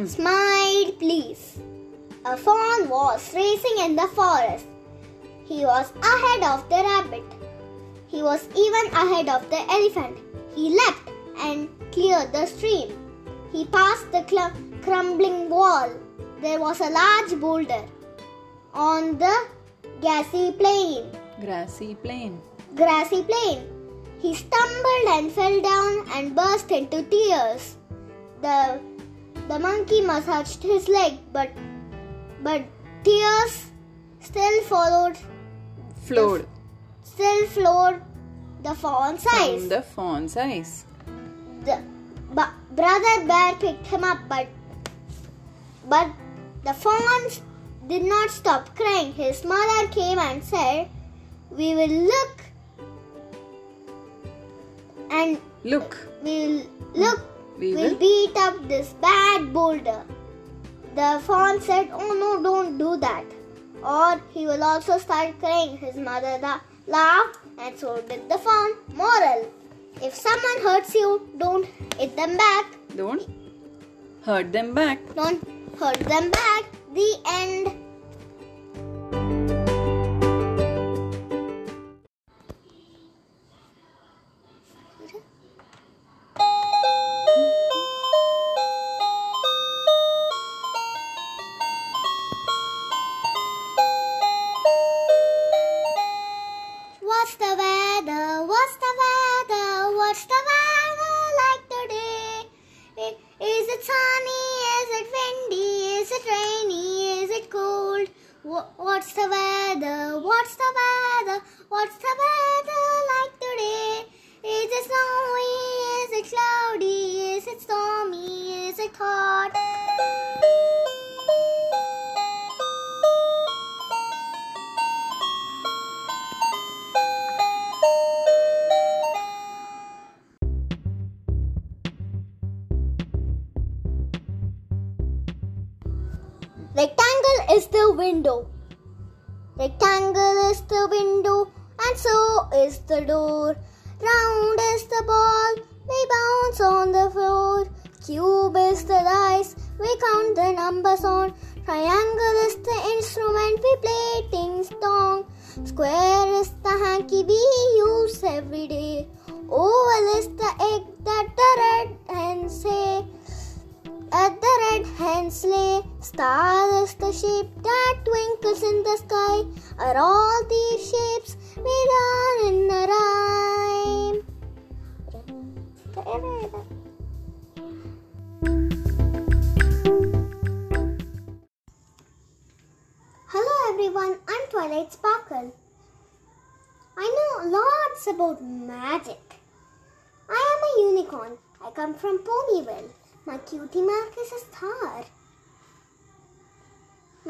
Mm. smiled please. A fawn was racing in the forest. He was ahead of the rabbit. He was even ahead of the elephant. He leapt and cleared the stream. He passed the cl- crumbling wall. There was a large boulder on the grassy plain. Grassy plain. Grassy plain. He stumbled and fell down and burst into tears. The the monkey massaged his leg, but but tears still followed Flowed still flowed the fawn's from the fawn's eyes. The bu- brother bear picked him up, but but the fawn did not stop crying. His mother came and said, "We will look and Look, we'll look. We we'll will. beat up this bad boulder." The fawn said, "Oh no, don't do that." Or he will also start crying. His mother la- laughed, and so did the fawn. Moral: If someone hurts you, don't hit them back. Don't hurt them back. Don't hurt them back. The end. It sunny? Is it windy? Is it rainy? Is it cold? What's the weather? What's the weather? What's the weather Rectangle is the window. Rectangle is the window, and so is the door. Round is the ball, we bounce on the floor. Cube is the dice, we count the numbers on. Triangle is the instrument, we play ting tong. Square is the hanky we use every day. Oval sleigh, star is the shape that twinkles in the sky. Are all these shapes we learn in a rhyme? Hello everyone, I'm Twilight Sparkle. I know lots about magic. I am a unicorn. I come from Ponyville. My cutie mark is a star.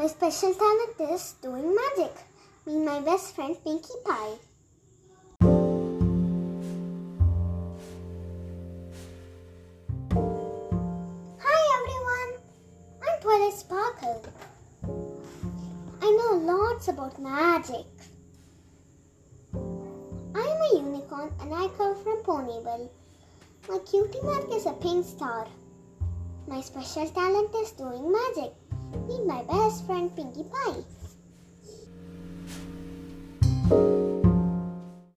My special talent is doing magic. Me and my best friend Pinkie Pie. Hi everyone. I'm Twilight Sparkle. I know lots about magic. I am a unicorn and I come from Ponyville. My cutie mark is a pink star. My special talent is doing magic. Meet my best friend Pinkie Pie.